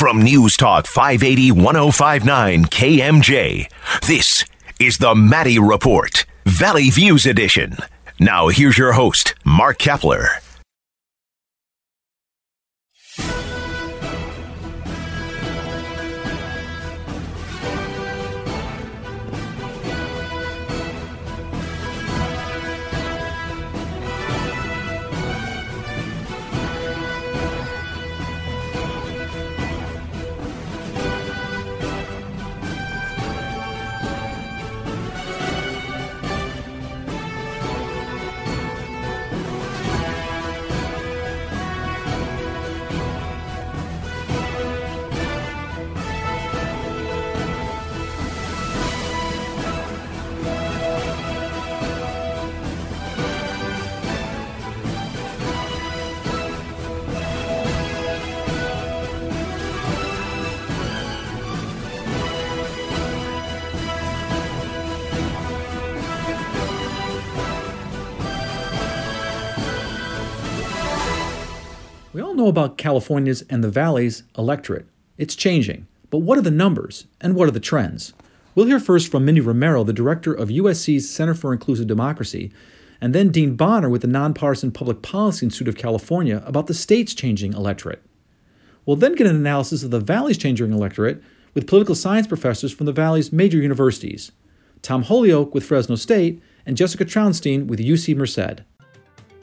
From News Talk 580 1059 KMJ, this is the Maddy Report, Valley Views Edition. Now, here's your host, Mark Keppler. Know about California's and the Valley's electorate. It's changing. But what are the numbers and what are the trends? We'll hear first from Mindy Romero, the director of USC's Center for Inclusive Democracy, and then Dean Bonner with the Nonpartisan Public Policy Institute of California about the state's changing electorate. We'll then get an analysis of the Valley's changing electorate with political science professors from the Valley's major universities Tom Holyoke with Fresno State and Jessica Trounstine with UC Merced.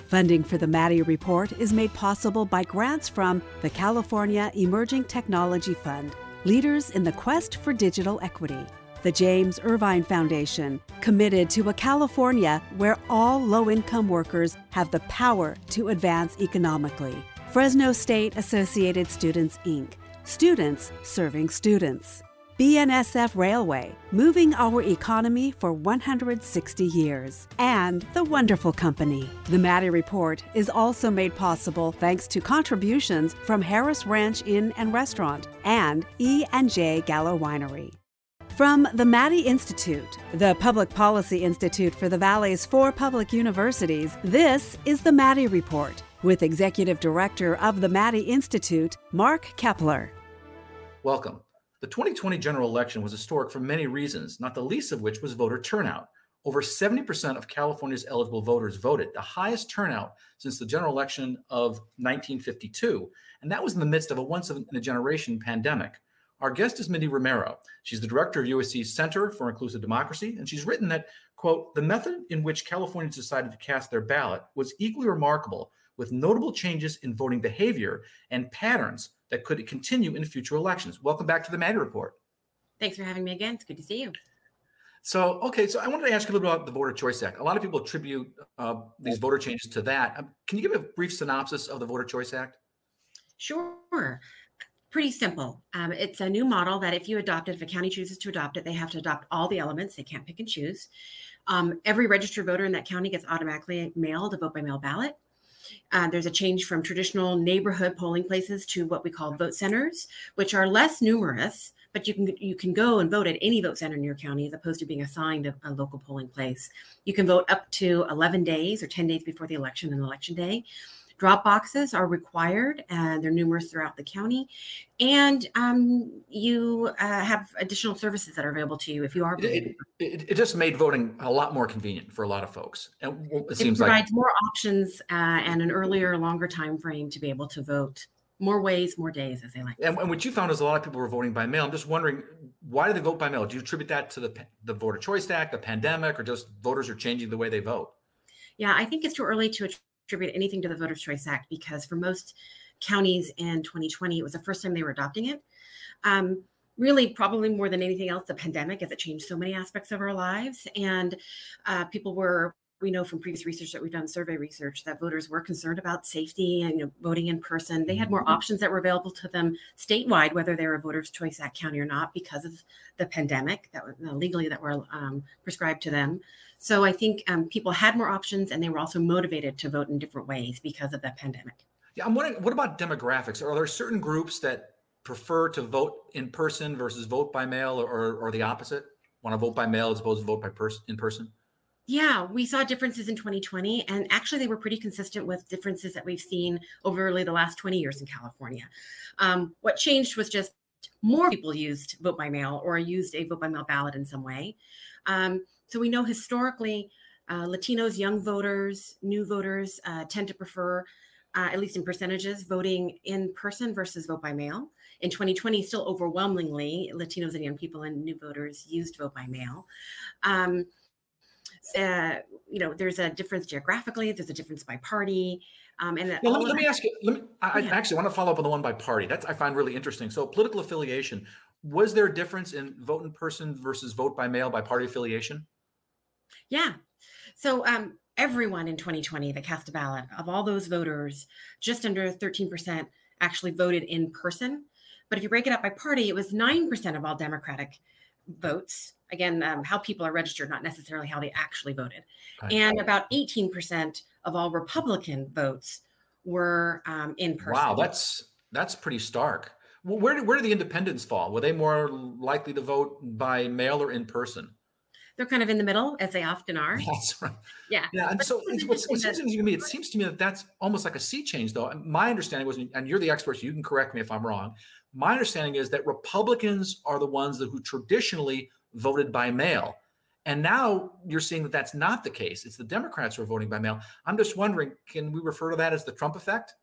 Funding for the Maddy Report is made possible by grants from the California Emerging Technology Fund, leaders in the quest for digital equity. The James Irvine Foundation, committed to a California where all low income workers have the power to advance economically. Fresno State Associated Students, Inc., students serving students. BNSF Railway, moving our economy for 160 years. And The Wonderful Company. The Maddy Report is also made possible thanks to contributions from Harris Ranch Inn and Restaurant and E&J Gallo Winery. From the Maddy Institute, the Public Policy Institute for the Valley's four public universities, this is the Maddy Report with Executive Director of the Maddy Institute, Mark Keppler. Welcome. The 2020 general election was historic for many reasons, not the least of which was voter turnout. Over 70% of California's eligible voters voted, the highest turnout since the general election of 1952. And that was in the midst of a once in a generation pandemic. Our guest is Mindy Romero. She's the director of USC's Center for Inclusive Democracy, and she's written that, quote, the method in which Californians decided to cast their ballot was equally remarkable, with notable changes in voting behavior and patterns that could continue in future elections. Welcome back to the Maddy Report. Thanks for having me again. It's good to see you. So, okay, so I wanted to ask you a little bit about the Voter Choice Act. A lot of people attribute uh, these voter changes to that. Um, can you give a brief synopsis of the Voter Choice Act? Sure. Pretty simple. Um, it's a new model that if you adopt it, if a county chooses to adopt it, they have to adopt all the elements. They can't pick and choose. Um, every registered voter in that county gets automatically mailed a vote by mail ballot. Uh, there's a change from traditional neighborhood polling places to what we call vote centers, which are less numerous, but you can you can go and vote at any vote center in your county as opposed to being assigned a, a local polling place. You can vote up to 11 days or 10 days before the election and election day. Drop boxes are required, and they're numerous throughout the county. And um, you uh, have additional services that are available to you if you are. It, it, it, just made voting a lot more convenient for a lot of folks. And it, it seems provides like more options uh, and an earlier, longer time frame to be able to vote more ways, more days, as they like. And, and, what you found is a lot of people were voting by mail. I'm just wondering, why do they vote by mail? Do you attribute that to the the Voter Choice Act, the pandemic, or just voters are changing the way they vote? Yeah, I think it's too early to attribute anything to the Voters' Choice Act because for most counties in 2020, it was the first time they were adopting it. Um, really, probably more than anything else, the pandemic as it changed so many aspects of our lives. And uh, people were we know from previous research that we've done survey research that voters were concerned about safety and you know, voting in person they had more mm-hmm. options that were available to them statewide whether they were a voters choice act county or not because of the pandemic that uh, legally that were um, prescribed to them so I think um, people had more options and they were also motivated to vote in different ways because of the pandemic. Yeah, I'm wondering, what about demographics? Are there certain groups that prefer to vote in person versus vote by mail or, or the opposite? Want to vote by mail as opposed to vote by person in person? Yeah, we saw differences in 2020, and actually, they were pretty consistent with differences that we've seen over really the last 20 years in California. Um, what changed was just more people used vote by mail or used a vote by mail ballot in some way. Um, so we know historically, uh, Latinos, young voters, new voters uh, tend to prefer, uh, at least in percentages, voting in person versus vote by mail. In 2020, still overwhelmingly, Latinos and young people and new voters used vote by mail. Um, uh, you know, there's a difference geographically. There's a difference by party. Um, and let, me, let me ask you. Let me. I, yeah. I actually want to follow up on the one by party. That's I find really interesting. So political affiliation. Was there a difference in vote in person versus vote by mail by party affiliation? Yeah. So um, everyone in 2020 that cast a ballot, of all those voters, just under 13% actually voted in person. But if you break it up by party, it was 9% of all Democratic votes again um, how people are registered not necessarily how they actually voted right. and about 18% of all republican votes were um, in person wow that's that's pretty stark well, where, where do the independents fall were they more likely to vote by mail or in person they're kind of in the middle as they often are that's right yeah yeah and but so it's, what's, what's interesting to me it seems to me that that's almost like a sea change though my understanding was and you're the expert so you can correct me if i'm wrong my understanding is that republicans are the ones that, who traditionally voted by mail. And now you're seeing that that's not the case. It's the Democrats who are voting by mail. I'm just wondering, can we refer to that as the Trump effect?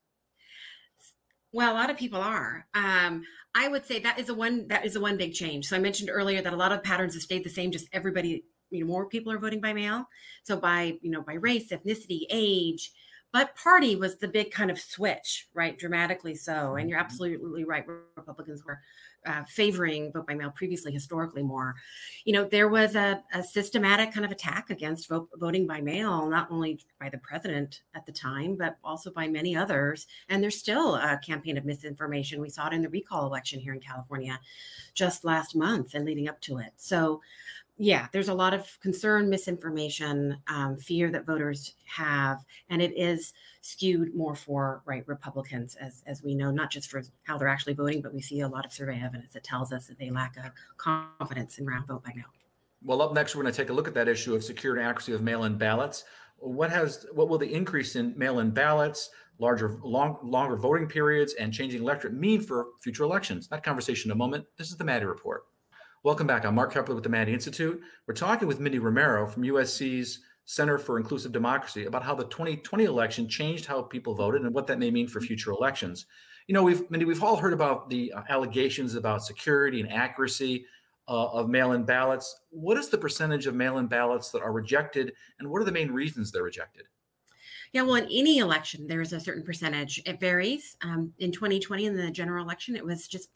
Well, a lot of people are. Um, I would say that is a one that is a one big change. So I mentioned earlier that a lot of patterns have stayed the same. Just everybody, you know, more people are voting by mail. So by you know by race, ethnicity, age, but party was the big kind of switch, right? Dramatically so. And you're mm-hmm. absolutely right. Republicans were uh, favoring vote by mail previously, historically more. You know, there was a, a systematic kind of attack against vote, voting by mail, not only by the president at the time, but also by many others. And there's still a campaign of misinformation. We saw it in the recall election here in California just last month and leading up to it. So, yeah, there's a lot of concern, misinformation, um, fear that voters have, and it is skewed more for right Republicans, as as we know, not just for how they're actually voting, but we see a lot of survey evidence that tells us that they lack a confidence in round vote by mail. Well, up next, we're going to take a look at that issue of security and accuracy of mail-in ballots. What has what will the increase in mail-in ballots, larger, long, longer voting periods, and changing electorate mean for future elections? That conversation in a moment. This is the Maddy Report. Welcome back. I'm Mark Keppler with the Maddy Institute. We're talking with Mindy Romero from USC's Center for Inclusive Democracy about how the 2020 election changed how people voted and what that may mean for future elections. You know, we've Mindy, we've all heard about the uh, allegations about security and accuracy uh, of mail-in ballots. What is the percentage of mail-in ballots that are rejected, and what are the main reasons they're rejected? Yeah, well, in any election, there is a certain percentage. It varies. Um, in 2020, in the general election, it was just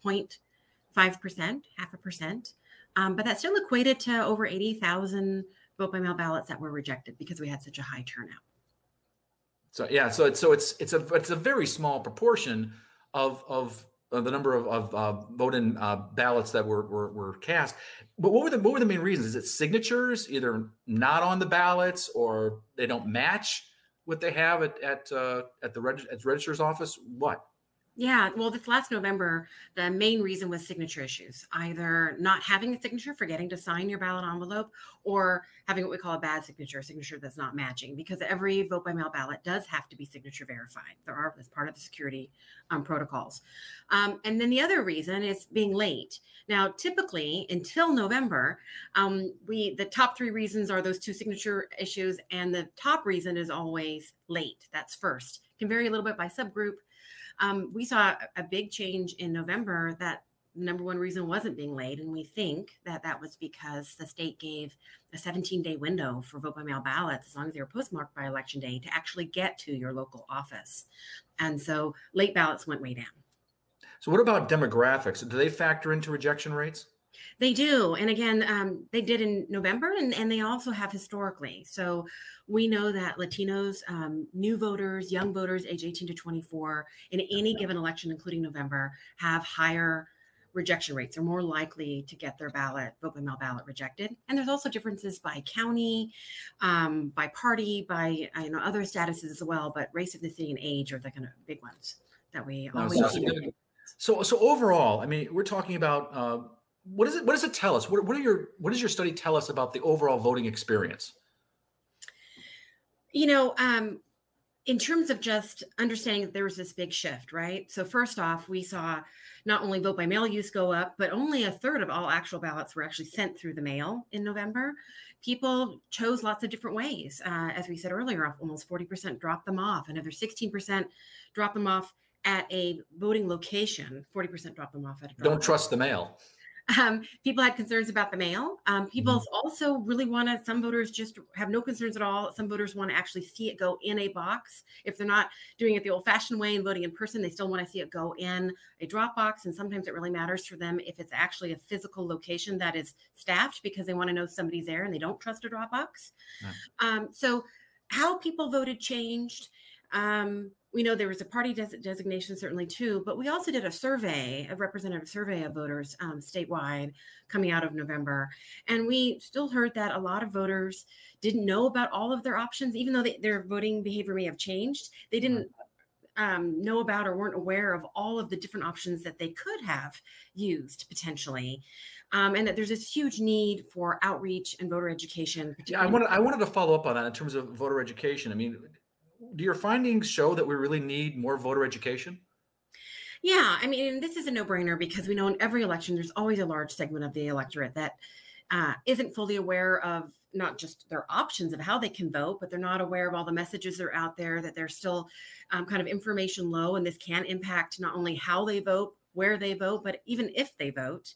0.5%, half a percent. Um, but that still equated to over 80,000 vote by mail ballots that were rejected because we had such a high turnout. So yeah, so it's so it's it's a it's a very small proportion of of, the number of, of uh, voting uh, ballots that were, were were cast. But what were the what were the main reasons? Is it signatures either not on the ballots or they don't match what they have at at uh, at the reg- at the registrar's office? What? Yeah, well, this last November, the main reason was signature issues either not having a signature, forgetting to sign your ballot envelope, or having what we call a bad signature, a signature that's not matching, because every vote by mail ballot does have to be signature verified. There are, as part of the security um, protocols. Um, and then the other reason is being late. Now, typically until November, um, we the top three reasons are those two signature issues, and the top reason is always late. That's first. Can vary a little bit by subgroup um, we saw a big change in November that number one reason wasn't being laid. And we think that that was because the state gave a 17 day window for vote by mail ballots, as long as they were postmarked by election day, to actually get to your local office. And so late ballots went way down. So, what about demographics? Do they factor into rejection rates? They do. And again, um, they did in November and, and they also have historically. So we know that Latinos, um, new voters, young voters, age 18 to 24, in any given election, including November, have higher rejection rates are more likely to get their ballot, vote by mail ballot rejected. And there's also differences by county, um, by party, by you know other statuses as well. But race, ethnicity, and age are the kind of big ones that we always. So, so overall, I mean, we're talking about uh, what does it what does it tell us? What, what are your what does your study tell us about the overall voting experience? You know, um, in terms of just understanding that there was this big shift, right? So, first off, we saw not only vote by mail use go up, but only a third of all actual ballots were actually sent through the mail in November. People chose lots of different ways. Uh, as we said earlier, almost 40% dropped them off, another 16% dropped them off at a voting location, 40% dropped them off at a Don't trust the mail. Um, people had concerns about the mail. Um, people mm-hmm. also really want to, some voters just have no concerns at all. Some voters want to actually see it go in a box. If they're not doing it the old fashioned way and voting in person, they still want to see it go in a drop box. And sometimes it really matters for them if it's actually a physical location that is staffed because they want to know somebody's there and they don't trust a drop box. Um, so, how people voted changed. Um, we know there was a party des- designation certainly too, but we also did a survey, a representative survey of voters um, statewide coming out of November, and we still heard that a lot of voters didn't know about all of their options, even though they, their voting behavior may have changed. They didn't um, know about or weren't aware of all of the different options that they could have used potentially, um, and that there's this huge need for outreach and voter education. Yeah, I wanted I wanted to follow up on that in terms of voter education. I mean do your findings show that we really need more voter education? Yeah, I mean, this is a no brainer because we know in every election, there's always a large segment of the electorate that uh, not fully aware of not just their options of how they can vote, but they're not aware of all the messages that are out there, that they're still um, kind of information low. And this can impact not only how they vote, where they vote, but even if they vote.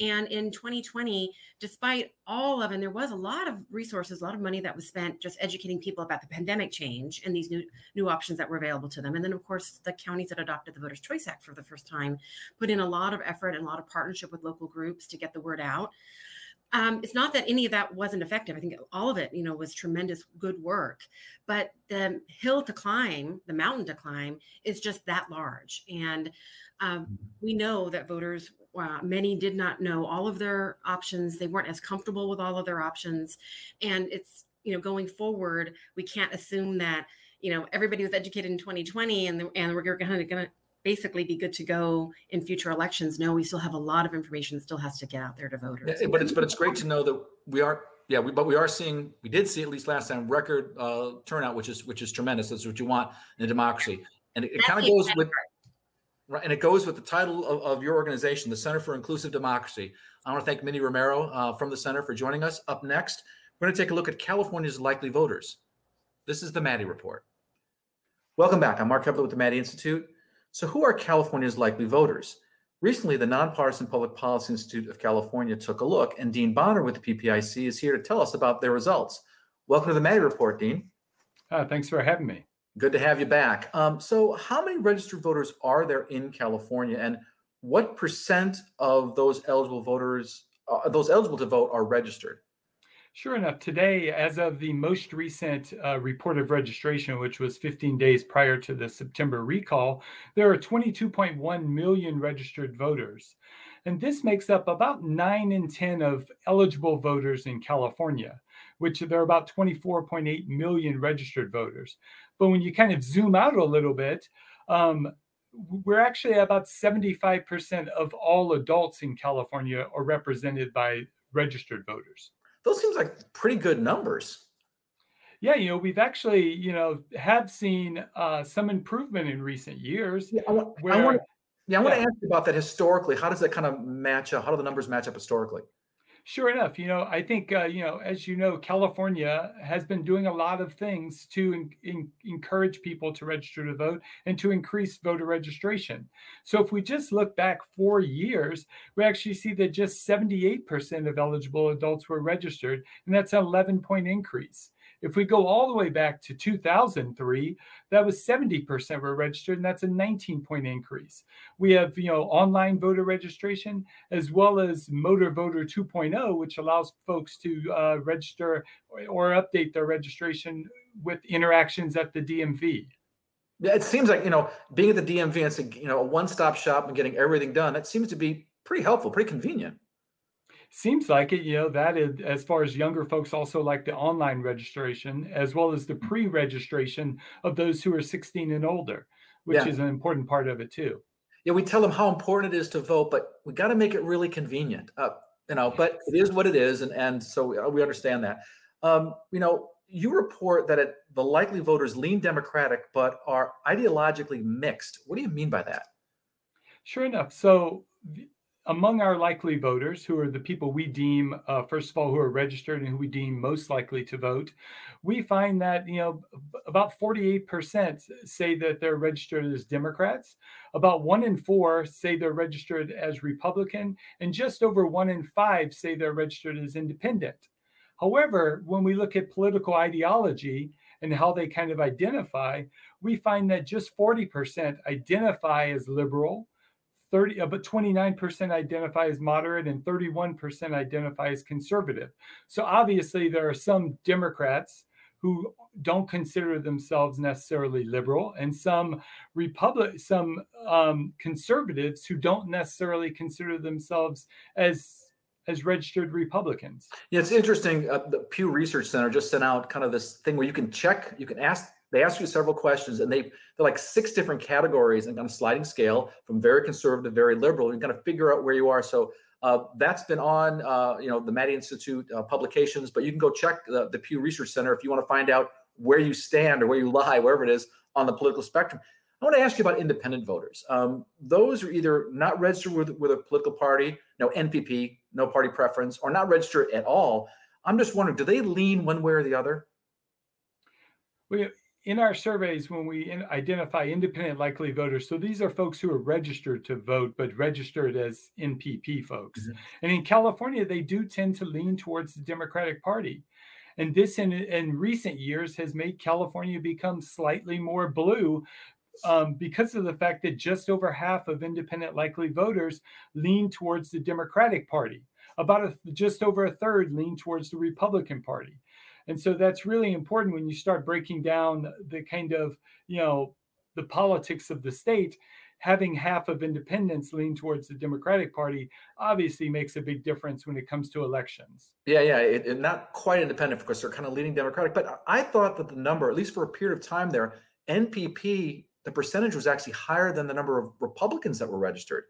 And in 2020, despite all of, and there was a lot of resources, a lot of money that was spent just educating people about the pandemic change and these new new options that were available to them. And then, of course, the counties that adopted the Voters' Choice Act for the first time put in a lot of effort and a lot of partnership with local groups to get the word out. Um, it's not that any of that wasn't effective. I think all of it, you know, was tremendous good work. But the hill to climb, the mountain to climb, is just that large. And um, mm-hmm. we know that voters uh, many did not know all of their options. They weren't as comfortable with all of their options. And it's, you know, going forward, we can't assume that, you know, everybody was educated in 2020 and, the, and we're going to basically be good to go in future elections. No, we still have a lot of information that still has to get out there to voters. Yeah, but it's but it's great to know that we are yeah, we, but we are seeing we did see at least last time record uh, turnout, which is which is tremendous. That's what you want in a democracy, and it, it kind of goes with. Right, and it goes with the title of, of, your organization, the Center for Inclusive Democracy. I want to thank Mindy Romero uh, from the center for joining us. Up next, we're going to take a look at California's likely voters. This is the Maddy Report. Welcome back. I'm Mark Keppler with the Maddy Institute. So, who are California's likely voters? Recently, the Nonpartisan Public Policy Institute of California took a look, and Dean Bonner with the PPIC is here to tell us about their results. Welcome to the Maddy Report, Dean. Uh, thanks for having me. Good to have you back. Um, so, how many registered voters are there in California, and what percent of those eligible voters, uh, those eligible to vote, are registered? Sure enough, today, as of the most recent uh, report of registration, which was 15 days prior to the September recall, there are 22.1 million registered voters. And this makes up about 9 in 10 of eligible voters in California, which there are about 24.8 million registered voters. But when you kind of zoom out a little bit, um, we're actually about 75% of all adults in California are represented by registered voters. Those seems like pretty good numbers. Yeah, you know, we've actually, you know, have seen uh, some improvement in recent years. Yeah, I want, where, I want, yeah, I want to ask you about that historically. How does that kind of match up? How do the numbers match up historically? Sure enough, you know, I think uh, you know, as you know, California has been doing a lot of things to in, in, encourage people to register to vote and to increase voter registration. So if we just look back four years, we actually see that just 78% of eligible adults were registered, and that's an 11 point increase. If we go all the way back to 2003, that was 70% were registered, and that's a 19 point increase. We have, you know, online voter registration as well as Motor Voter 2.0, which allows folks to uh, register or update their registration with interactions at the DMV. It seems like you know being at the DMV and it's a, you know a one-stop shop and getting everything done. That seems to be pretty helpful, pretty convenient seems like it you know that is, as far as younger folks also like the online registration as well as the mm. pre-registration of those who are 16 and older which yeah. is an important part of it too yeah we tell them how important it is to vote but we got to make it really convenient uh, you know but it is what it is and and so we understand that um, you know you report that it, the likely voters lean Democratic but are ideologically mixed. What do you mean by that? Sure enough. So, among our likely voters, who are the people we deem, uh, first of all, who are registered and who we deem most likely to vote, we find that you know about 48% say that they're registered as Democrats, about one in four say they're registered as Republican, and just over one in five say they're registered as Independent. However, when we look at political ideology and how they kind of identify, we find that just 40% identify as liberal, 30 uh, but 29% identify as moderate and 31% identify as conservative. So obviously there are some Democrats who don't consider themselves necessarily liberal and some republic some um, conservatives who don't necessarily consider themselves as as registered Republicans. Yeah, it's interesting. Uh, the Pew Research Center just sent out kind of this thing where you can check, you can ask, they ask you several questions, and they they're like six different categories and kind of sliding scale from very conservative, to very liberal. You kind of figure out where you are. So uh, that's been on, uh, you know, the Maddy Institute uh, publications, but you can go check the, the Pew Research Center if you want to find out where you stand or where you lie, wherever it is on the political spectrum. I want to ask you about independent voters. Um, those are either not registered with, with a political party, no NPP, no party preference, or not registered at all. I'm just wondering, do they lean one way or the other? We, in our surveys, when we in, identify independent likely voters, so these are folks who are registered to vote, but registered as NPP folks. Mm-hmm. And in California, they do tend to lean towards the Democratic Party. And this, in, in recent years, has made California become slightly more blue um, because of the fact that just over half of independent likely voters lean towards the Democratic Party. About a, just over a third lean towards the Republican Party. And so that's really important when you start breaking down the kind of, you know, the politics of the state. Having half of independents lean towards the Democratic Party obviously makes a big difference when it comes to elections. Yeah, yeah, it, not quite independent because they're kind of leaning Democratic. But I thought that the number, at least for a period of time there, NPP the percentage was actually higher than the number of Republicans that were registered.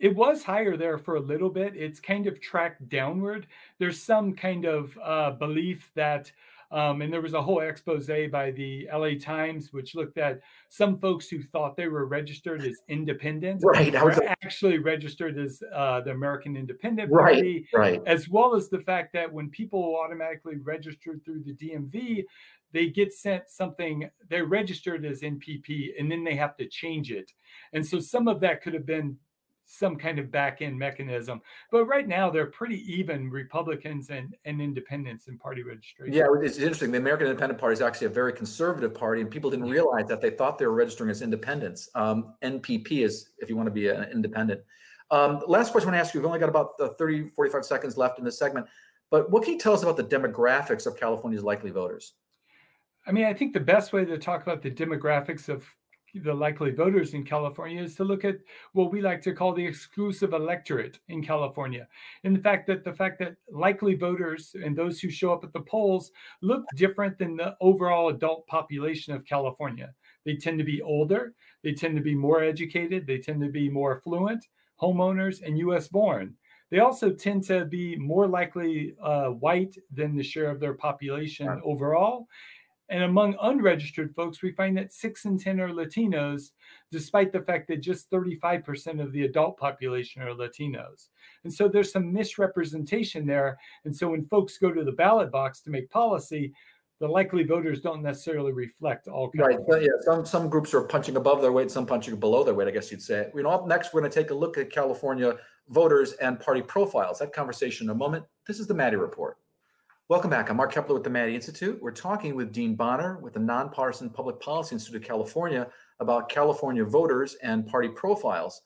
It was higher there for a little bit. It's kind of tracked downward. There's some kind of uh, belief that, um, and there was a whole expose by the LA Times, which looked at some folks who thought they were registered as independent, right? Were actually registered as uh, the American Independent Party, right, right? As well as the fact that when people automatically registered through the DMV, they get sent something, they're registered as NPP, and then they have to change it. And so some of that could have been some kind of back end mechanism. But right now, they're pretty even Republicans and, and independents in party registration. Yeah, it's interesting. The American Independent Party is actually a very conservative party, and people didn't realize that they thought they were registering as independents. Um, NPP is, if you want to be an independent. Um, last question I want to ask you. We've only got about 30, 45 seconds left in this segment. But what can you tell us about the demographics of California's likely voters? I mean, I think the best way to talk about the demographics of the likely voters in California is to look at what we like to call the exclusive electorate in California. In the fact that the fact that likely voters and those who show up at the polls look different than the overall adult population of California. They tend to be older, they tend to be more educated, they tend to be more affluent, homeowners, and US born. They also tend to be more likely uh, white than the share of their population right. overall. And among unregistered folks, we find that six in 10 are Latinos, despite the fact that just 35% of the adult population are Latinos. And so there's some misrepresentation there. And so when folks go to the ballot box to make policy, the likely voters don't necessarily reflect all. Right. So, yeah. Some some groups are punching above their weight, some punching below their weight. I guess you'd say. You know, up next, we're going to take a look at California voters and party profiles. That conversation in a moment. This is the Maddy Report. Welcome back. I'm Mark Keppler with the Maddy Institute. We're talking with Dean Bonner with the Nonpartisan Public Policy Institute of California about California voters and party profiles.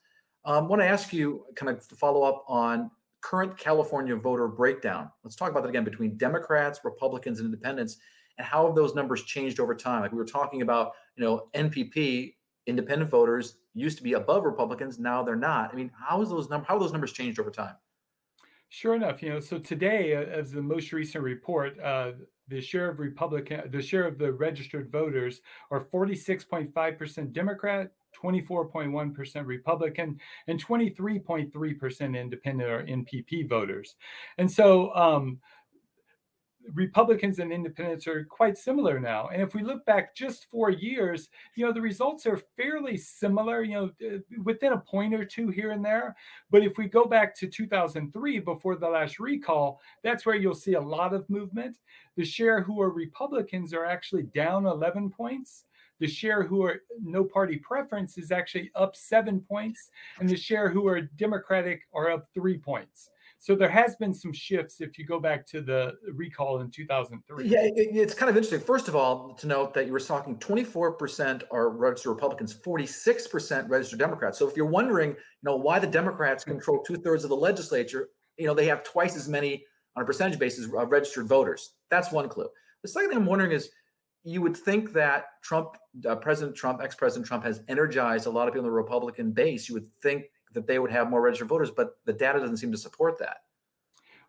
I um, want to ask you kind of to follow up on current California voter breakdown. Let's talk about that again between Democrats, Republicans, and Independents, and how have those numbers changed over time? Like we were talking about, you know, NPP independent voters used to be above Republicans, now they're not. I mean, how is those number how have those numbers changed over time? Sure enough, you know, so today, uh, as the most recent report, uh, the share of Republican, the share of the registered voters are 46.5% Democrat, 24.1% Republican, and 23.3% independent or NPP voters. And so, um, Republicans and independents are quite similar now. And if we look back just four years, you know, the results are fairly similar, you know, uh, within a point or two here and there. But if we go back to 2003, before the last recall, that's where you'll see a lot of movement. The share who are Republicans are actually down 11 points. The share who are no party preference is actually up seven points, and the share who are Democratic are up three points. So there has been some shifts if you go back to the recall in 2003. Yeah, it, it's kind of interesting. First of all, to note that you were talking 24% are registered Republicans, 46% registered Democrats. So if you're wondering, you know, why the Democrats hmm. control two thirds of the legislature, you know, they have twice as many on a percentage basis of registered voters. That's one clue. The second thing I'm wondering is, you would think that Trump, uh, President Trump, ex-President Trump, has energized a lot of people in the Republican base. You would think that they would have more registered voters, but the data doesn't seem to support that.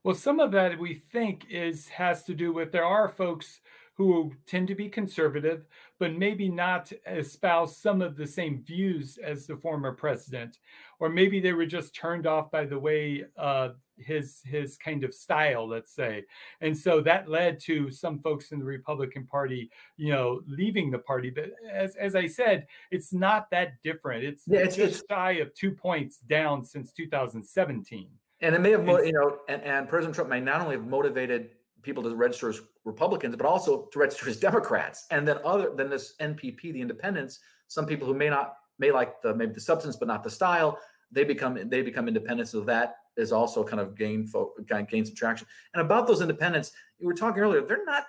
Well, some of that we think is has to do with there are folks who tend to be conservative, but maybe not espouse some of the same views as the former president, or maybe they were just turned off by the way uh, his his kind of style, let's say, and so that led to some folks in the Republican Party, you know, leaving the party. But as as I said, it's not that different. It's, yeah, it's just it's, shy of two points down since 2017. And it may have, you know, and, and President Trump may not only have motivated people to register as Republicans, but also to register as Democrats. And then other than this NPP, the independents, some people who may not may like the maybe the substance but not the style, they become they become independents. So that is also kind of gain kind of gain some traction. And about those independents, you were talking earlier, they're not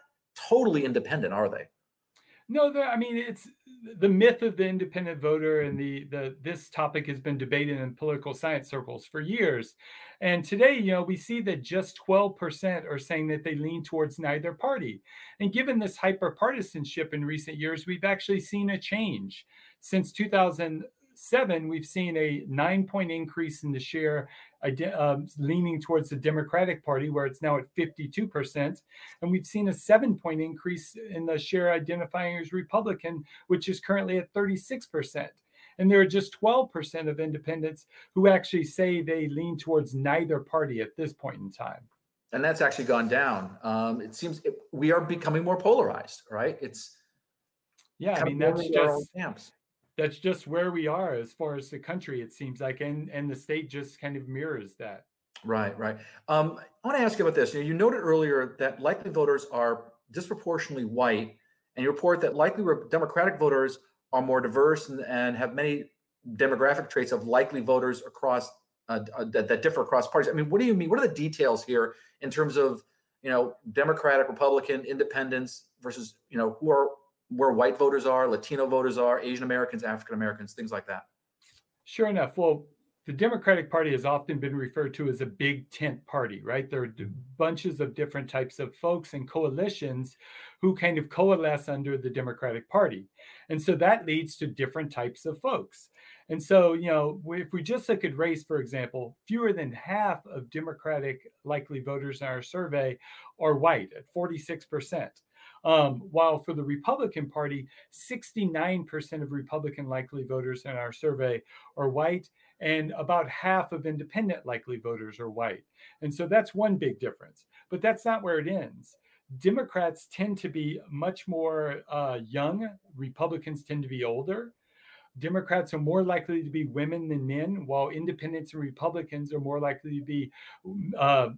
totally independent, are they? No, I mean it's the myth of the independent voter and the the this topic has been debated in political science circles for years. And today, you know, we see that just 12% are saying that they lean towards neither party. And given this hyper partisanship in recent years, we've actually seen a change. Since 2000, seven, we've seen a nine point increase in the share uh, leaning towards the Democratic Party, where it's now at 52%. And we've seen a seven point increase in the share identifying as Republican, which is currently at 36%. And there are just 12% of independents who actually say they lean towards neither party at this point in time. And that's actually gone down. Um, it seems it, we are becoming more polarized, right? It's yeah, I mean that's just camps that's just where we are as far as the country it seems like and and the state just kind of mirrors that. Right right. Um, i want to ask you about this. You, you noted earlier that likely voters are disproportionately white and you report that likely democratic voters are more diverse and, and have many demographic traits of likely voters across uh, uh, that, that differ across parties. I mean what do you mean what are the details here in terms of you know democratic republican independents versus you know who are where white voters are, Latino voters are, Asian Americans, African Americans, things like that. Sure enough. Well, the Democratic Party has often been referred to as a big tent party, right? There are bunches of different types of folks and coalitions who kind of coalesce under the Democratic Party. And so that leads to different types of folks. And so, you know, if we just look at race, for example, fewer than half of Democratic likely voters in our survey are white at 46%. Um, while for the Republican Party, 69% of Republican likely voters in our survey are white, and about half of independent likely voters are white. And so that's one big difference. But that's not where it ends. Democrats tend to be much more uh, young, Republicans tend to be older. Democrats are more likely to be women than men, while independents and Republicans are more likely to be uh,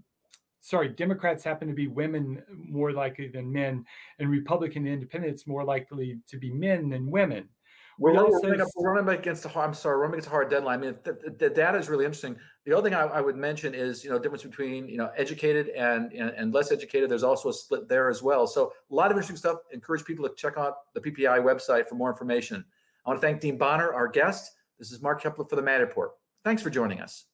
sorry, Democrats happen to be women more likely than men, and Republican independents more likely to be men than women. We're, we we're, running, up, we're running against a hard, I'm sorry, running against a hard deadline. I mean, the, the, the data is really interesting. The other thing I, I, would mention is, you know, difference between, you know, educated and, and, and less educated. There's also a split there as well. So a lot of interesting stuff. Encourage people to check out the PPI website for more information. I want to thank Dean Bonner, our guest. This is Mark Keppler for the Maddy Report. Thanks for joining us.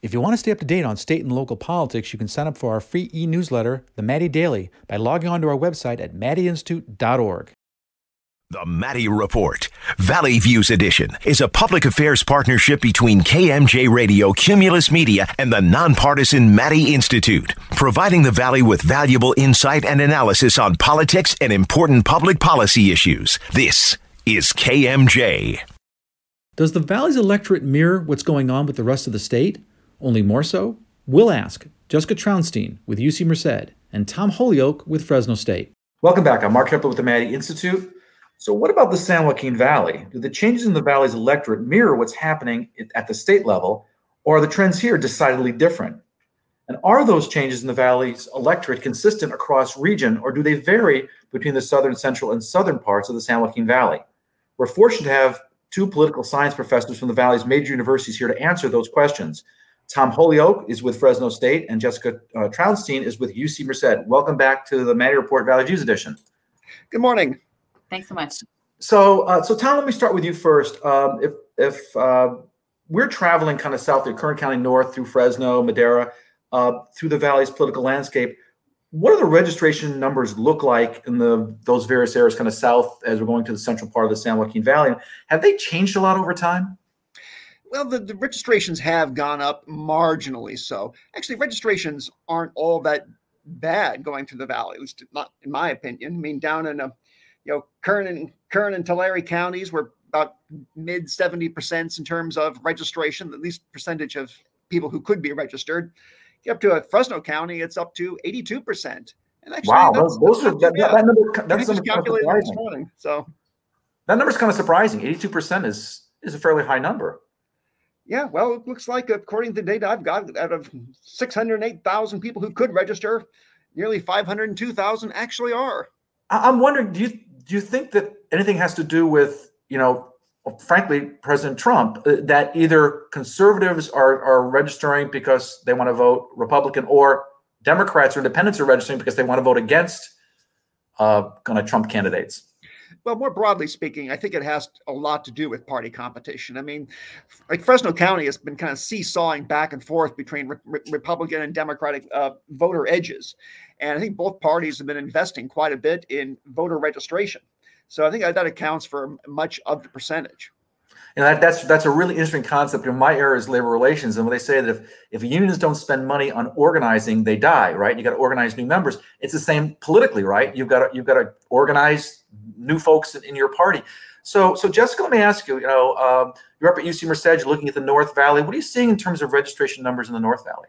If you want to stay up to date on state and local politics, you can sign up for our free e newsletter, The Maddy Daily, by logging on to our website at maddyinstitute.org. The Maddy Report, Valley Views Edition, is a public affairs partnership between KMJ Radio, Cumulus Media, and the nonpartisan Maddy Institute, providing the Valley with valuable insight and analysis on politics and important public policy issues. This is KMJ. Does the Valley's electorate mirror what's going on with the rest of the state? Only more so? We'll ask Jessica Trounstine with UC Merced. and Tom Holyoke with Fresno State. Welcome back. I'm Mark Keppler with the Maddy Institute. So, what about the San Joaquin Valley? Do the changes in the valley's electorate mirror what's happening at the state level, or are the trends here decidedly different? And are those changes in the valley's electorate consistent across region, or do they vary between the southern, central, and southern parts of the San Joaquin Valley? We're fortunate to have two political science professors from the valley's major universities here to answer those questions. Tom Holyoke is with Fresno State, and Jessica uh, Trounstine is with UC Merced. Welcome back to the Maddy Report Valley Views edition. Good morning. Thanks so much. So, uh, so Tom, let me start with you first. Um, if if uh, we're traveling kind of south through Kern County North through Fresno, Madera, uh, through the valley's political landscape, what do the registration numbers look like in the those various areas, kind of south as we're going to the central part of the San Joaquin Valley? Have they changed a lot over time? Well, the, the registrations have gone up marginally. So, actually, registrations aren't all that bad going through the valley, at least not in my opinion. I mean, down in a you know, Kern and Kern and Tulare counties were about mid 70 percent in terms of registration, at least percentage of people who could be registered. Up to a Fresno County, it's up to 82 percent. And actually, wow, those, those are that, that, number. That's number calculated kind of this morning. So that number is kind of surprising. 82 percent is is a fairly high number. Yeah, well, it looks like according to the data I've got, out of 608,000 people who could register, nearly 502,000 actually are. I'm wondering, do you do you think that anything has to do with, you know, frankly, President Trump, uh, that either conservatives are, are registering because they want to vote Republican or Democrats or independents are registering because they want to vote against uh, kind of Trump candidates? Well, more broadly speaking, I think it has a lot to do with party competition. I mean, like Fresno County has been kind of seesawing back and forth between re- Republican and Democratic uh, voter edges. And I think both parties have been investing quite a bit in voter registration. So I think that accounts for much of the percentage. And that, that's that's a really interesting concept. In my area is labor relations, and when they say that if if unions don't spend money on organizing, they die. Right? You got to organize new members. It's the same politically, right? You've got to you've got to organize new folks in, in your party. So so Jessica, let me ask you. You know, um, you're up at UC Merced. You're looking at the North Valley. What are you seeing in terms of registration numbers in the North Valley?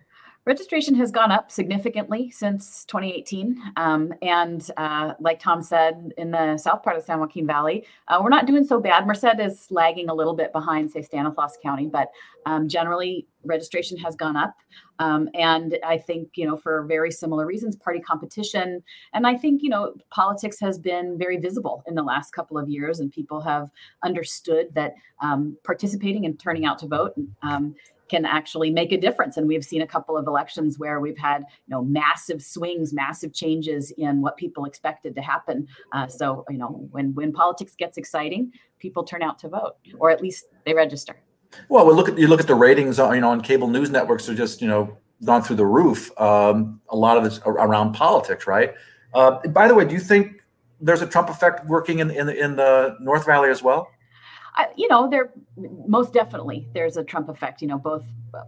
Registration has gone up significantly since 2018. Um, and uh, like Tom said, in the south part of San Joaquin Valley, uh, we're not doing so bad. Merced is lagging a little bit behind, say, Stanislaus County, but um, generally registration has gone up. Um, and I think, you know, for very similar reasons, party competition. And I think, you know, politics has been very visible in the last couple of years, and people have understood that um, participating and turning out to vote um, can actually make a difference. And we've seen a couple of elections where we've had you know massive swings, massive changes in what people expected to happen. Uh, so you know when when politics gets exciting, people turn out to vote, or at least they register. Well, we look at you look at the ratings, on, you know, on cable news networks are just you know gone through the roof. Um, a lot of it's around politics, right? Uh, by the way, do you think there's a Trump effect working in in in the North Valley as well? I, you know, there most definitely there's a Trump effect. You know, both uh,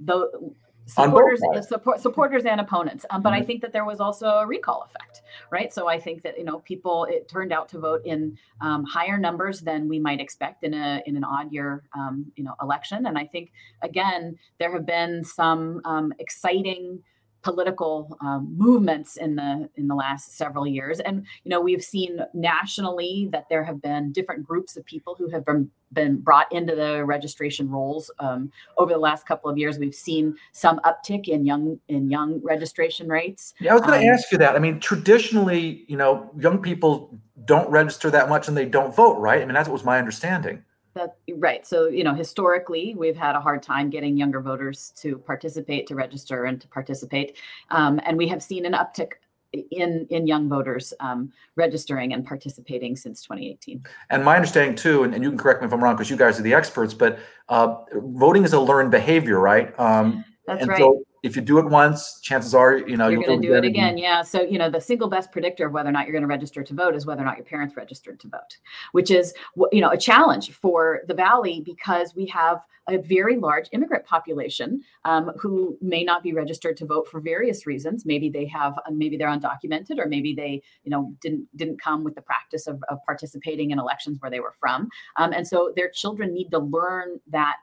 the supporters, support, supporters and opponents. Um, but mm-hmm. I think that there was also a recall effect, right? So I think that you know people it turned out to vote in um, higher numbers than we might expect in a in an odd year um, you know election. And I think again there have been some um, exciting political um, movements in the in the last several years. And you know we've seen nationally that there have been different groups of people who have been been brought into the registration rolls. Um, over the last couple of years we've seen some uptick in young in young registration rates. Yeah i was going to um, ask you that. I mean traditionally you know young people don't register that much and they don't vote right? I mean that was my understanding that right. So you know, historically, we've had a hard time getting younger voters to participate, to register, and to participate, um, and we have seen an uptick in in young voters um, registering and participating since 2018. And my understanding too, and, and you can correct me if I'm wrong because you guys are the experts, but uh, voting is a learned behavior, right? Um, That's and right. So if you do it once, chances are, you know, you're going to do it again. Yeah. So, you know, the single best predictor of whether or not you're going to register to vote is whether or not your parents registered to vote, which is, you know, a challenge for the Valley because we have a very large immigrant population um, who may not be registered to vote for various reasons. Maybe they have, uh, maybe they're undocumented, or maybe they, you know, didn't didn't come with the practice of, of participating in elections where they were from, um, and so their children need to learn that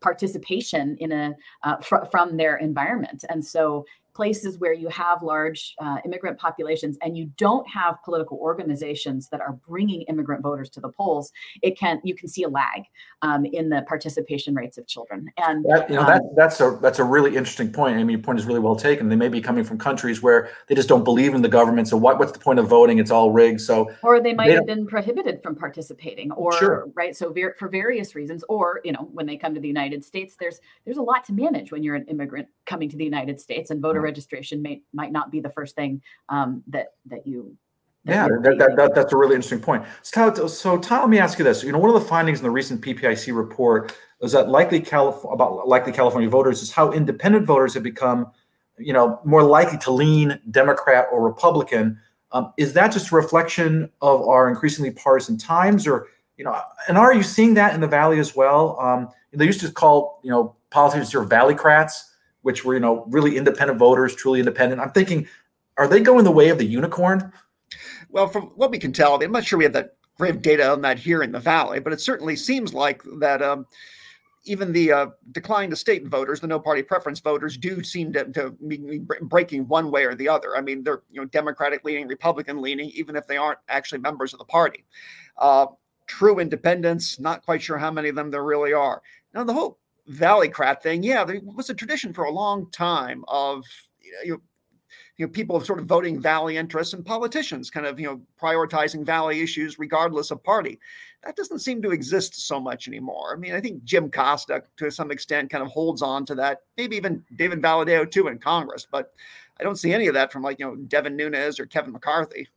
participation in a uh, fr- from their environment. And so places where you have large uh, immigrant populations and you don't have political organizations that are bringing immigrant voters to the polls, it can you can see a lag um, in the participation rates of children. And that, you know um, that that's a that's a really interesting point. I mean, your point is really well taken. They may be coming from countries where they just don't believe in the government. So what what's the point of voting? It's all rigged. So or they might they have been prohibited from participating, or sure. right. So ver- for various reasons, or you know when they come to the United States, there's there's a lot to manage when you're an immigrant coming to the United States, and voter registration may might not be the first thing um, that that you. Yeah, that, that, that, that's a really interesting point. So, so Tom, let me ask you this. You know, one of the findings in the recent PPIC report is that likely Calif- about likely California voters is how independent voters have become, you know, more likely to lean Democrat or Republican. Um, is that just a reflection of our increasingly partisan times, or you know, and are you seeing that in the Valley as well? Um, they used to call you know politicians here Valleycrats which were you know really independent voters, truly independent. I'm thinking, are they going the way of the unicorn? Well, from what we can tell, I'm not sure we have that grave data on that here in the valley, but it certainly seems like that. Um, even the uh, decline to state voters, the no party preference voters, do seem to, to, be breaking one way or the other. I mean, they're you know Democratic leaning, Republican leaning, even if they aren't actually members of the party. Uh, true independents, not quite sure how many of them there really are. Now, the whole Valleycrat thing, yeah, there was a tradition for a long time of you know, you know people sort of voting Valley interests and politicians kind of you know prioritizing Valley issues regardless of party. That doesn't seem to exist so much anymore. I mean, I think Jim Costa to some extent kind of holds on to that. Maybe even David Valadao too in Congress, but I don't see any of that from like you know Devin Nunes or Kevin McCarthy.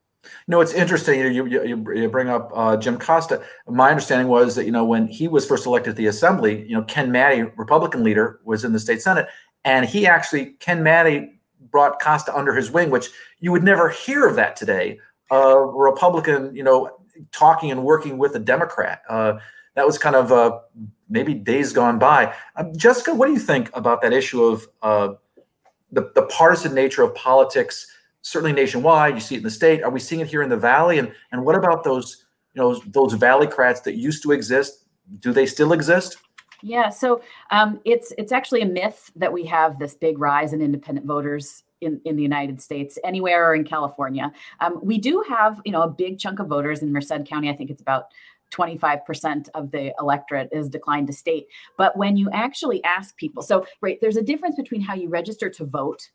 No, it's interesting. You you, you bring up uh, Jim Costa. My understanding was that you know when he was first elected to the Assembly, you know Ken Maddy, Republican leader, was in the state Senate, and he actually Ken Maddy brought Costa under his wing, which you would never hear of that today. A Republican, you know, talking and working with a Democrat. Uh, that was kind of uh, maybe days gone by. Uh, Jessica, what do you think about that issue of uh, the, the partisan nature of politics? Certainly nationwide. You see it in the state. Are we seeing it here in the valley? And and what about those you know those Valleycrats that used to exist? Do they still exist? Yeah, so um, it's it's actually a myth that we have this big rise in independent voters in, in the United States, anywhere or in California. Um, we do have you know a big chunk of voters in Merced County. I think it's about 25% of the electorate is declined to state. But when you actually ask people, so right, there's a difference between how you register to vote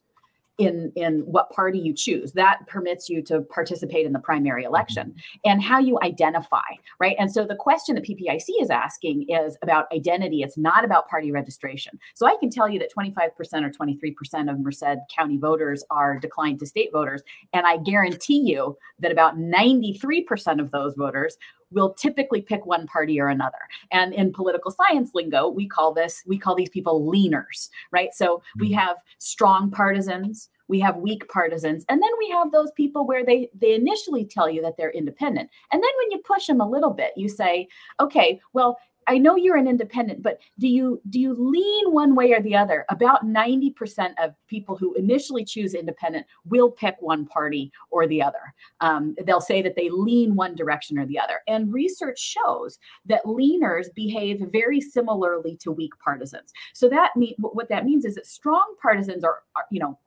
in in what party you choose. That permits you to participate in the primary mm-hmm. election and how you identify right? And so the question that ppic is asking is about identity. It's not about party registration. So i can tell you that 25% or 23% of merced county voters are declined to state voters. And i guarantee you that about 93% of those voters will typically pick one party or another. And in political science lingo, we call this, we call these people leaners, right? So we mm-hmm. have strong partisans, we have weak partisans and then we have those people where they they initially tell you that they're independent and then when you push them a little bit you say okay well I know you're an independent, but do you do you lean one way or the other? About 90% of people who initially choose independent will pick one party or the other. Um, they'll say that they lean one direction or the other. And research shows that leaners behave very similarly to weak partisans. So that mean what that means is that strong partisans are, are you know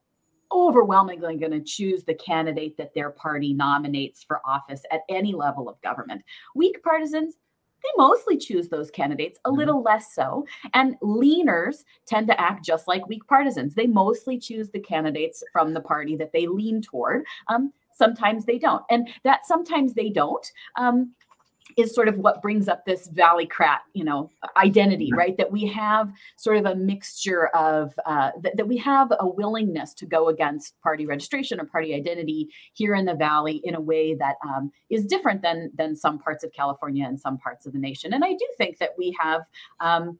overwhelmingly going to choose the candidate that their party nominates for office at any level of government. Weak partisans, they mostly choose those candidates, a mm-hmm. little less so. And leaners tend to act just like weak partisans. They mostly choose the candidates from the party that they lean toward. Um, sometimes they don't. And that sometimes they don't um, is sort of what brings up this Valleycrat, you know, identity, right? That we have sort of a mixture of uh, that, that we have a willingness to go against party registration or party identity here in the Valley in a way that um, is different than than some parts of California and some parts of the nation. And I do think that we have. Um,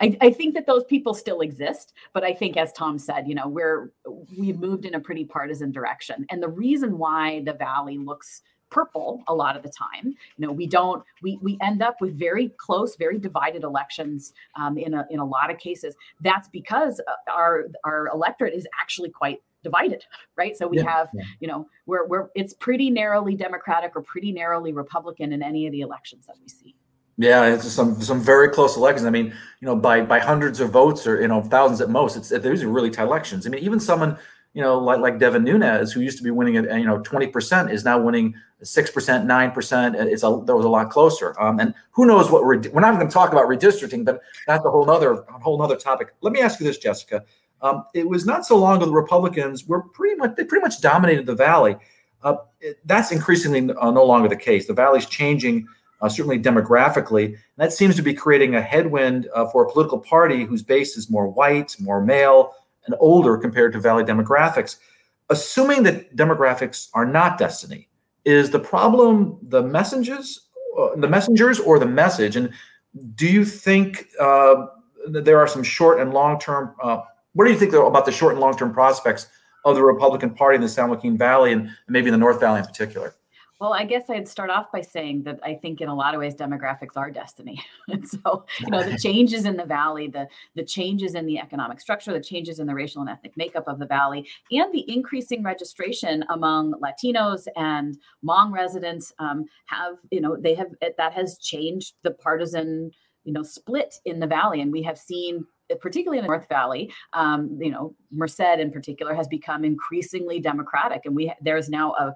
I, I, think that those people still exist, but I think, as Tom said, you know, we're we've moved in a pretty partisan direction, and the reason why the Valley looks purple a lot of the time. You know, we don't we we end up with very close, very divided elections um, in a in a lot of cases. That's because uh, our our electorate is actually quite divided, right? So we yeah, have, yeah. you know, we're we're it's pretty narrowly Democratic or pretty narrowly Republican in any of the elections that we see. Yeah, it's some some very close elections. I mean, you know, by by hundreds of votes or you know thousands at most. It's these are really tight elections. I mean, even someone you know like like Devin Nunes, who used to be winning at you know twenty percent, is now winning six percent, nine percent. It's a that was a lot closer. Um, and who knows what we're we're not going to talk about redistricting, but that's a whole other whole other topic. Let me ask you this, Jessica. Um, it was not so long ago the Republicans were pretty much they pretty much dominated the valley. Uh, it, that's increasingly uh, no longer the case. The valley's changing uh, certainly demographically. That seems to be creating a headwind uh, for a political party whose base is more white, more male, and older compared to Valley demographics. Assuming that demographics are not destiny, is the problem the messengers, uh, the messengers, or the message? And do you think uh, that there are some short and long term? Uh, what do you think about the short and long term prospects of the Republican Party in the San Joaquin Valley and maybe in the North Valley in particular? Well, I guess I'd start off by saying that I think in a lot of ways demographics are destiny. and so, you know, the changes in the valley, the the changes in the economic structure, the changes in the racial and ethnic makeup of the valley, and the increasing registration among Latinos and Hmong residents um, have, you know, they have that has changed the partisan, you know, split in the valley, and we have seen particularly in the North Valley, um, you know, Merced in particular has become increasingly democratic, and we there's now a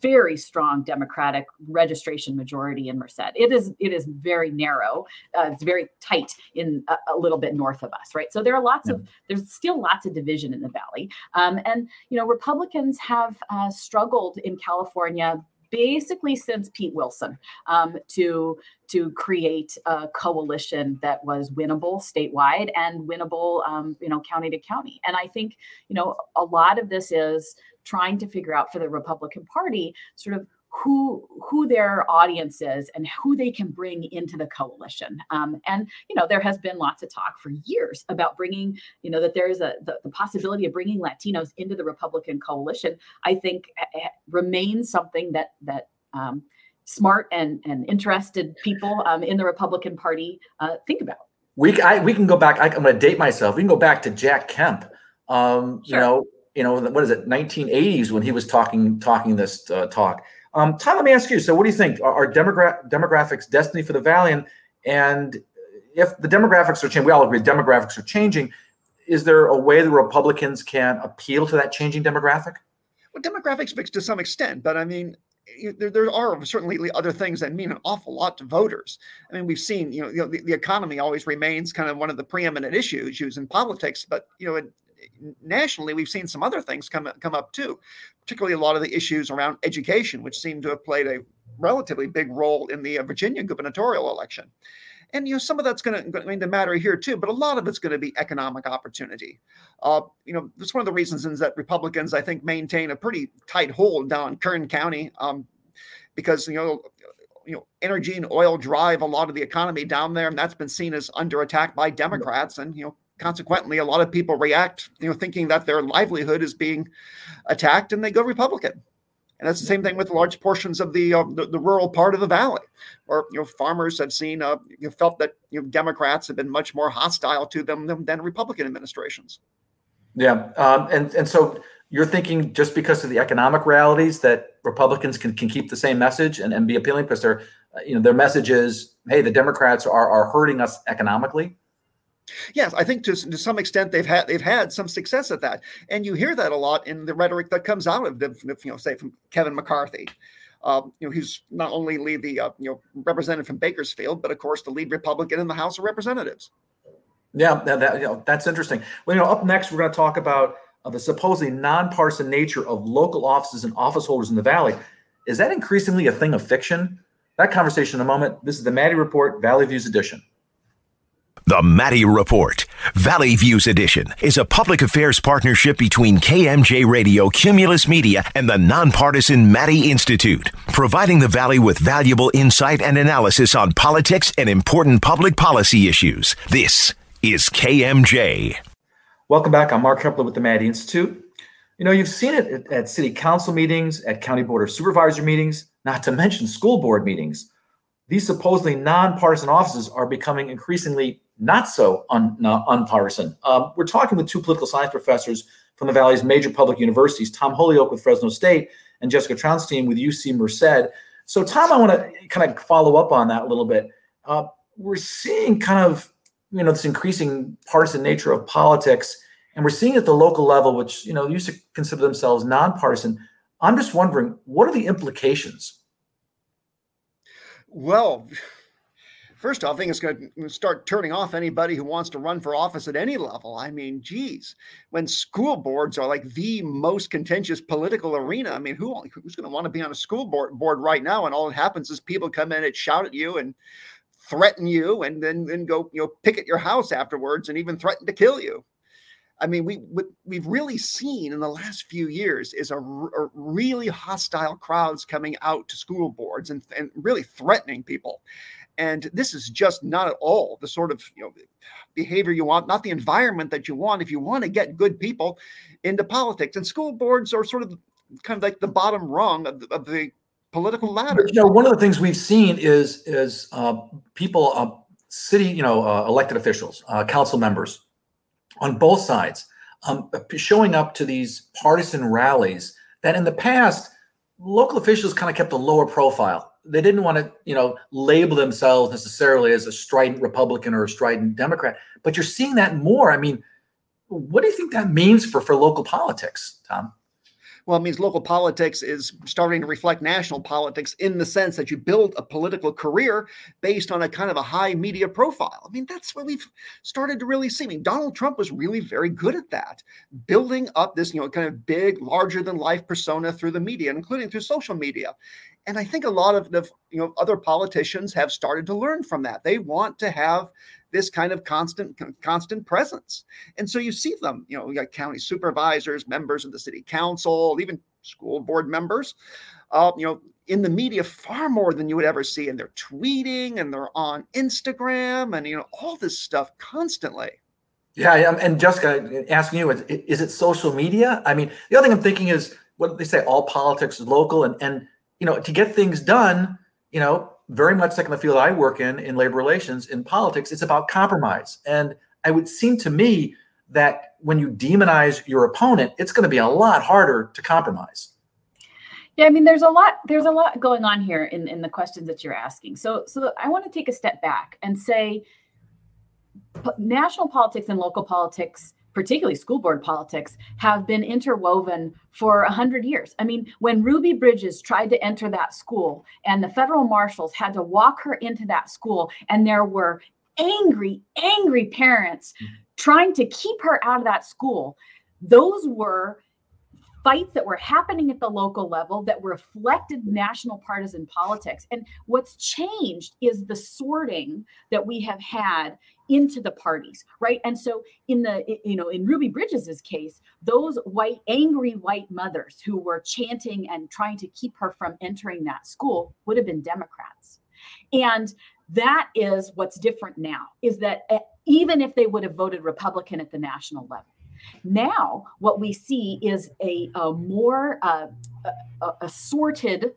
very strong Democratic registration majority in Merced. It is it is very narrow. Uh, it's very tight in a, a, little bit north of us, right? So there are lots yeah. of there's still lots of division in the valley, um, and you know Republicans have uh, struggled in California basically since Pete Wilson um, to to create a coalition that was winnable statewide and winnable, um, you know, county to county. And I think you know a lot of this is trying to figure out for the Republican Party sort of who who their audience is and who they can bring into the coalition. Um, and you know there has been lots of talk for years about bringing you know that there is a the, the possibility of bringing latinos into the republican coalition. I think remains something that that um, smart and and interested people um, in the republican party uh, think about. We, I, we can go back I, am going to date myself. We can go back to jack kemp. Um, sure. you know you know, what is it, 1980s when he was talking talking this uh, talk. Um, Tom, let me ask you. So, what do you think are, are demogra- demographics destiny for the valley? And, and if the demographics are changing, we all agree demographics are changing. Is there a way the Republicans can appeal to that changing demographic? Well, demographics fix to some extent, but I mean, there, there are certainly other things that mean an awful lot to voters. I mean, we've seen, you know, you know the, the, economy always remains kind of one of the preeminent issues, issues in politics, but you know, it, nationally, we've seen some other things come come up too, particularly a lot of the issues around education, which seem to have played a relatively big role in the uh, Virginia gubernatorial election. And you know some of that's going to, to matter here too, but a lot of it's going to be economic opportunity. Uh, you know, that's one of the reasons is that Republicans, I think, maintain a pretty tight hold down Kern County, um, because you know you know energy and oil drive a lot of the economy down there and that's been seen as under attack by democrats and you know consequently, a lot of people react, you know, thinking that their livelihood is being attacked, and they go Republican. And that's the same thing with large portions of the uh, the, the, rural part of the valley, where you know farmers have seen uh, you felt that you know Democrats have been much more hostile to them than, than Republican administrations. Yeah, um, and and so you're thinking just because of the economic realities that Republicans can, can keep the same message and, and be appealing because they're you know their message is hey the Democrats are are hurting us economically Yes, I think to, to some extent they've had they've had some success at that, and you hear that a lot in the rhetoric that comes out of the you know say from Kevin McCarthy. Um, you know, he's not only lead the uh, you know representative from Bakersfield, but of course the lead Republican in the House of Representatives. Yeah, that, that you know, that's interesting. Well, you know, up next we're going to talk about uh, the supposedly nonpartisan nature of local offices and office holders in the Valley. Is that increasingly a thing of fiction? That conversation in a moment. This is the Maddy Report Valley Views edition. The Maddy Report, Valley Views Edition, is a public affairs partnership between KMJ Radio, Cumulus Media, and the nonpartisan Maddy Institute, providing the Valley with valuable insight and analysis on politics and important public policy issues. This is KMJ. Welcome back. I'm Mark Keppler with the Maddy Institute. You know, you've seen it at, city council meetings, at county board of supervisor meetings, not to mention school board meetings. These supposedly nonpartisan offices are becoming increasingly not so un, not unpartisan. Um, we're talking with two political science professors from the Valley's major public universities, Tom Holyoke with Fresno State and Jessica Trounstine with UC Merced. So, Tom, I want to kind of follow up on that a little bit. Uh, we're seeing kind of you know this increasing partisan nature of politics, and we're seeing at the local level, which you know used to consider themselves nonpartisan. I'm just wondering, what are the implications? Well, First off, I think it's going to start turning off anybody who wants to run for office at any level. I mean, geez, when school boards are like the most contentious political arena, I mean, who who's going to want to be on a school board board right now? And all that happens is people come in and shout at you and threaten you, and then then go you know picket your house afterwards, and even threaten to kill you. I mean, we we've really seen in the last few years is a, a, really hostile crowds coming out to school boards and, and really threatening people. And this is just not at all the sort of you know behavior you want, not the environment that you want if you want to get good people into politics. And school boards are sort of kind of like the bottom rung of the, of the political ladder. You know, one of the things we've seen is is uh, people, uh, city, you know, uh, elected officials, uh, council members, on both sides, um, showing up to these partisan rallies that in the past local officials kind of kept a lower profile they didn't want to, you know, label themselves necessarily as a strident Republican or a strident Democrat. But you're seeing that more. I mean, what do you think that means for for local politics, Tom? Well, it means local politics is starting to reflect national politics in the sense that you build a political career based on a kind of a high media profile. I mean, that's what we've started to really see. I mean, Donald Trump was really very good at that, building up this, you know, kind of big, larger than life persona through the media, including through social media. And I think a lot of the you know other politicians have started to learn from that. They want to have this kind of constant constant presence. And so you see them, you know, you got county supervisors, members of the city council, even school board members, uh, you know, in the media far more than you would ever see. And they're tweeting and they're on Instagram and you know all this stuff constantly. Yeah, and Jessica, asking you, is it social media? I mean, the other thing I'm thinking is what they say, all politics is local, and and you know, to get things done, you know, very much like in the field I work in, in labor relations, in politics, it's about compromise. And it would seem to me that when you demonize your opponent, it's going to be a lot harder to compromise. Yeah, I mean, there's a lot. There's a lot going on here in in the questions that you're asking. So, so I want to take a step back and say, national politics and local politics particularly school board politics, have been interwoven for 100 years. I mean, when Ruby Bridges tried to enter that school and the federal marshals had to walk her into that school, and there were angry, angry parents mm-hmm. trying to keep her out of that school, those were fights that were happening at the local level that reflected national partisan politics. And what's changed is the sorting that we have had into the parties, right? And so in the you know in Ruby Bridges's case, those white angry white mothers who were chanting and trying to keep her from entering that school would have been Democrats. And that is what's different now is that eh, even if they would have voted Republican at the national level, now, what we see is a, a more uh, assorted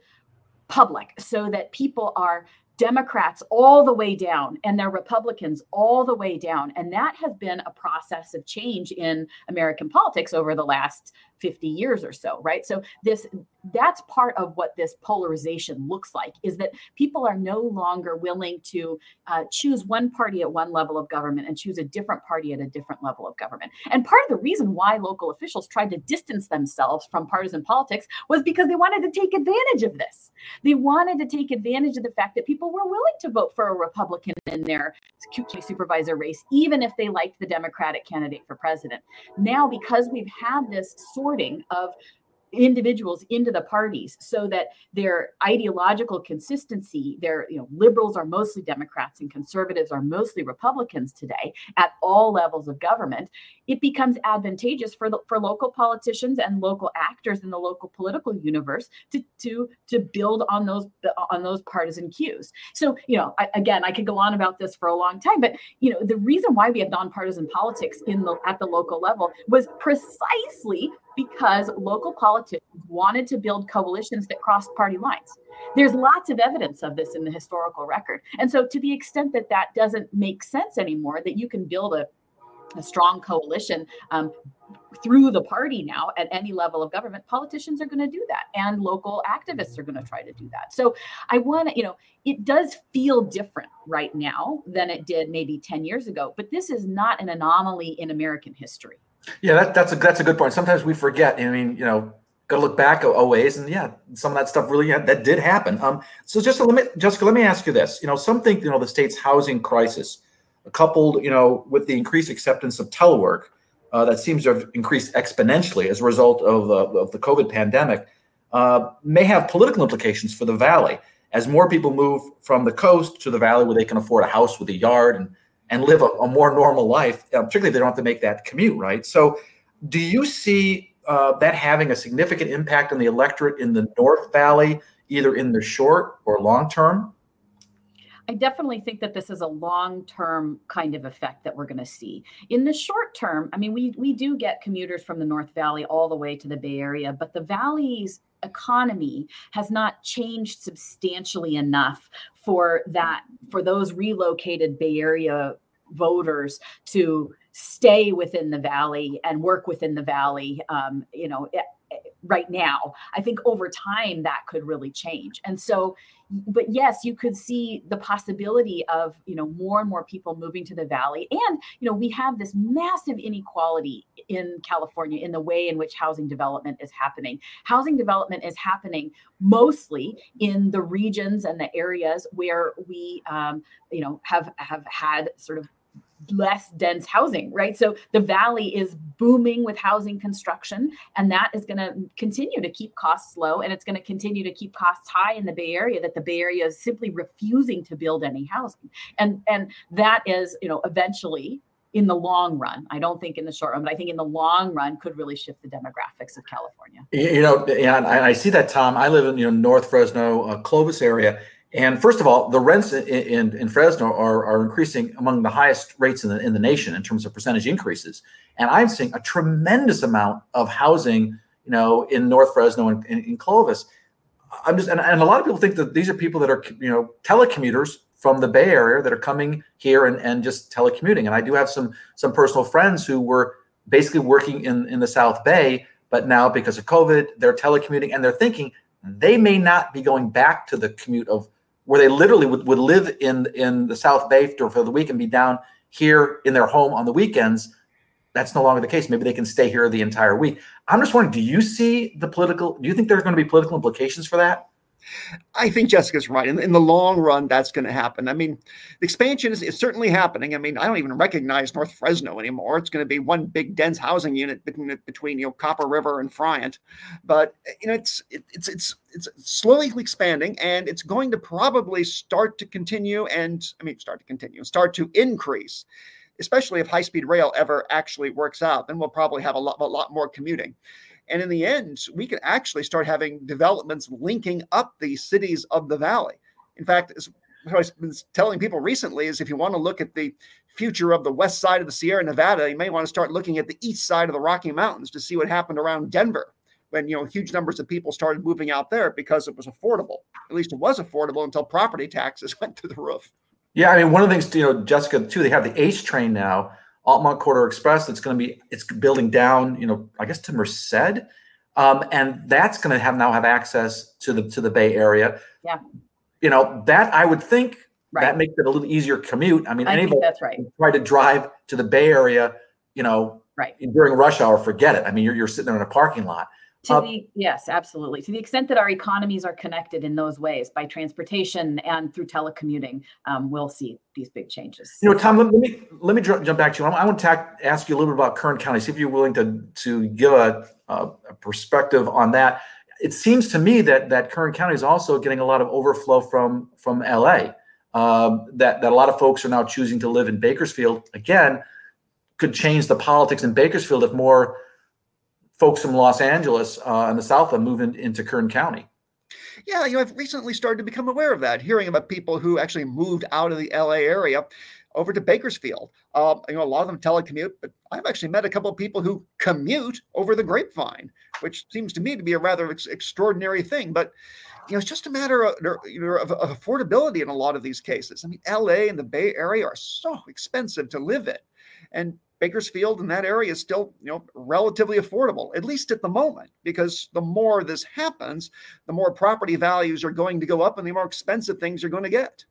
public so that people are Democrats all the way down and they're Republicans all the way down. And that has been a process of change in American politics over the last 50 years or so, right? So this that's part of what this polarization looks like is that people are no longer willing to uh, choose one party at one level of government and choose a different party at a different level of government. And part of the reason why local officials tried to distance themselves from partisan politics was because they wanted to take advantage of this. They wanted to take advantage of the fact that people were willing to vote for a Republican in their county supervisor race, even if they liked the Democratic candidate for president. Now, because we've had this sorting of individuals into the parties so that their ideological consistency their you know liberals are mostly democrats and conservatives are mostly republicans today at all levels of government it becomes advantageous for the, for local politicians and local actors in the local political universe to to to build on those on those partisan cues. So you know I, again i could go on about this for a long time but you know the reason why we have nonpartisan politics in the at the local level was precisely because local politicians wanted to build coalitions that crossed party lines. There's lots of evidence of this in the historical record. And so, to the extent that that doesn't make sense anymore, that you can build a a strong coalition um, through the party now at any level of government politicians are going to do that and local activists are going to try to do that so i want to you know it does feel different right now than it did maybe 10 years ago but this is not an anomaly in american history yeah that, that's a that's a good point. Sometimes we forget i mean you know got to look back a, a, ways and yeah some of that stuff really yeah, that did happen. Um so just let me jessica let me ask you this. You know some think you know the state's housing crisis coupled you know with the increased acceptance of telework uh, that seems to have increased exponentially as a result of, uh, of the COVID pandemic, uh, may have political implications for the valley. As more people move from the coast to the valley where they can afford a house with a yard and, and live a, a more normal life, uh, particularly if they don't have to make that commute, right? So, do you see uh, that having a significant impact on the electorate in the North Valley, either in the short or long term? I definitely think that this is a long-term kind of effect that we're going to see. In the short term, I mean, we we do get commuters from the North Valley all the way to the Bay Area, but the valley's economy has not changed substantially enough for that for those relocated Bay Area voters to stay within the valley and work within the valley. Um, you know, right now. I think over time that could really change. And so, but yes, you could see the possibility of, you know, more and more people moving to the valley. And, you know, we have this massive inequality in California in the way in which housing development is happening. Housing development is happening mostly in the regions and the areas where we, um, you know, have have had sort of less dense housing, right? So the valley is booming with housing construction, and that is going to continue to keep costs low, and it's going to continue to keep costs high in the Bay Area. That the Bay Area is simply refusing to build any housing, and and that is, you know, eventually in the long run. I don't think in the short run, but I think in the long run could really shift the demographics of California. You know, yeah, I, see that, Tom. I live in you know North Fresno, uh, Clovis area, and first of all, the rents in, in, in Fresno are, are increasing among the highest rates in the, in the nation in terms of percentage increases. And I'm seeing a tremendous amount of housing, you know, in North Fresno and in, in Clovis. I'm just, and, and a lot of people think that these are people that are, you know, telecommuters from the Bay Area that are coming here and, and just telecommuting. And I do have some some personal friends who were basically working in, in the South Bay, but now because of COVID, they're telecommuting and they're thinking they may not be going back to the commute of where they literally would, would live in in the South Bay for the week and be down here in their home on the weekends. That's no longer the case. Maybe they can stay here the entire week. I'm just wondering, do you see the political? Do you think there's going to be political implications for that? I think Jessica's right. In, in the long run, that's going to happen. I mean, the expansion is, is, certainly happening. I mean, I don't even recognize North Fresno anymore. It's going to be one big dense housing unit between, between you know Copper River and Friant, but you know it's it, it's it's it's slowly expanding, and it's going to probably start to continue, and I mean start to continue, start to increase especially if high speed rail ever actually works out, then we'll probably have a lot, a lot more commuting. And in the end, we can actually start having developments linking up the cities of the valley. In fact, what I've been telling people recently is if you want to look at the future of the west side of the Sierra Nevada, you may want to start looking at the east side of the Rocky Mountains to see what happened around Denver when you know huge numbers of people started moving out there because it was affordable. At least it was affordable until property taxes went through the roof. Yeah, I mean, one of the things, you know, Jessica, too, they have the ACE train now, Altamont Corridor Express that's going to be it's building down, you know, I guess to Merced, um, and that's going to have now have access to the to the Bay Area. Yeah, you know that I would think right. that makes it a little easier commute. I mean, I anybody that's right. Try to drive to the Bay Area, you know, right during rush hour, forget it. I mean, you're you're sitting there in a parking lot. To uh, the yes, absolutely. To the extent that our economies are connected in those ways by transportation and through telecommuting, um, we'll see these big changes. You know, Tom, let, me let me jump back to you. I want to ask you a little bit about Kern County. See if you're willing to to give a, a, a perspective on that. It seems to me that that Kern County is also getting a lot of overflow from from LA. Um, that that a lot of folks are now choosing to live in Bakersfield. Again, could change the politics in Bakersfield if more folks from Los Angeles uh, and the South are moving into Kern County. Yeah, you know, I've recently started to become aware of that, hearing about people who actually moved out of the LA area over to Bakersfield. Um, you know, a lot of them telecommute, but I've actually met a couple of people who commute over the grapevine, which seems to me to be a rather ex- extraordinary thing. But you know, it's just a matter of, you know, of, of affordability in a lot of these cases. I mean, LA and the Bay Area are so expensive to live in, and Bakersfield and that area is still, you know, relatively affordable, at least at the moment, because the more this happens, the more property values are going to go up and the more expensive things are going to get.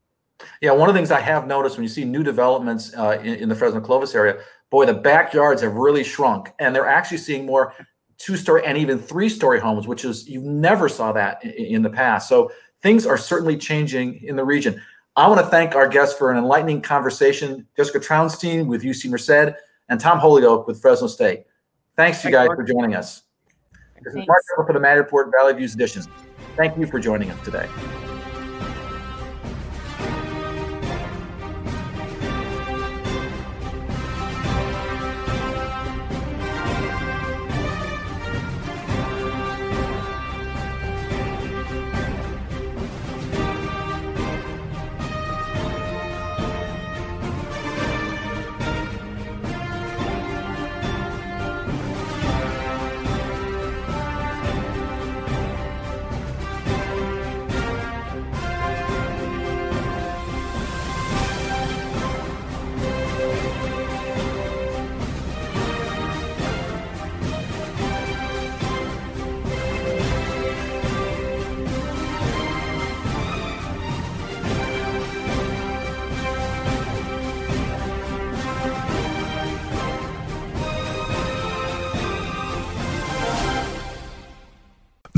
Yeah, one of the things I have noticed when you see new developments uh, in, in, the Fresno Clovis area, boy, the backyards have really shrunk, and they're actually seeing more two-story and even three-story homes, which is you never saw that in, in the past. So things are certainly changing in the region. I want to thank our guests for an enlightening conversation, Jessica Trounstine with UC Merced and Tom Holyoke with Fresno State. Thanks, you guys, for joining us. This is Mark for the Maddy Report Valley Views Edition. Thank you for joining us today.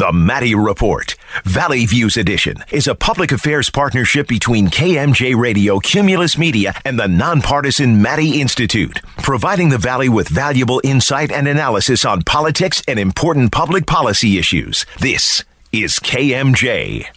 The Maddy Report, Valley Views Edition, is a public affairs partnership between KMJ Radio, Cumulus Media, and the nonpartisan Maddy Institute, providing the Valley with valuable insight and analysis on politics and important public policy issues. This is KMJ.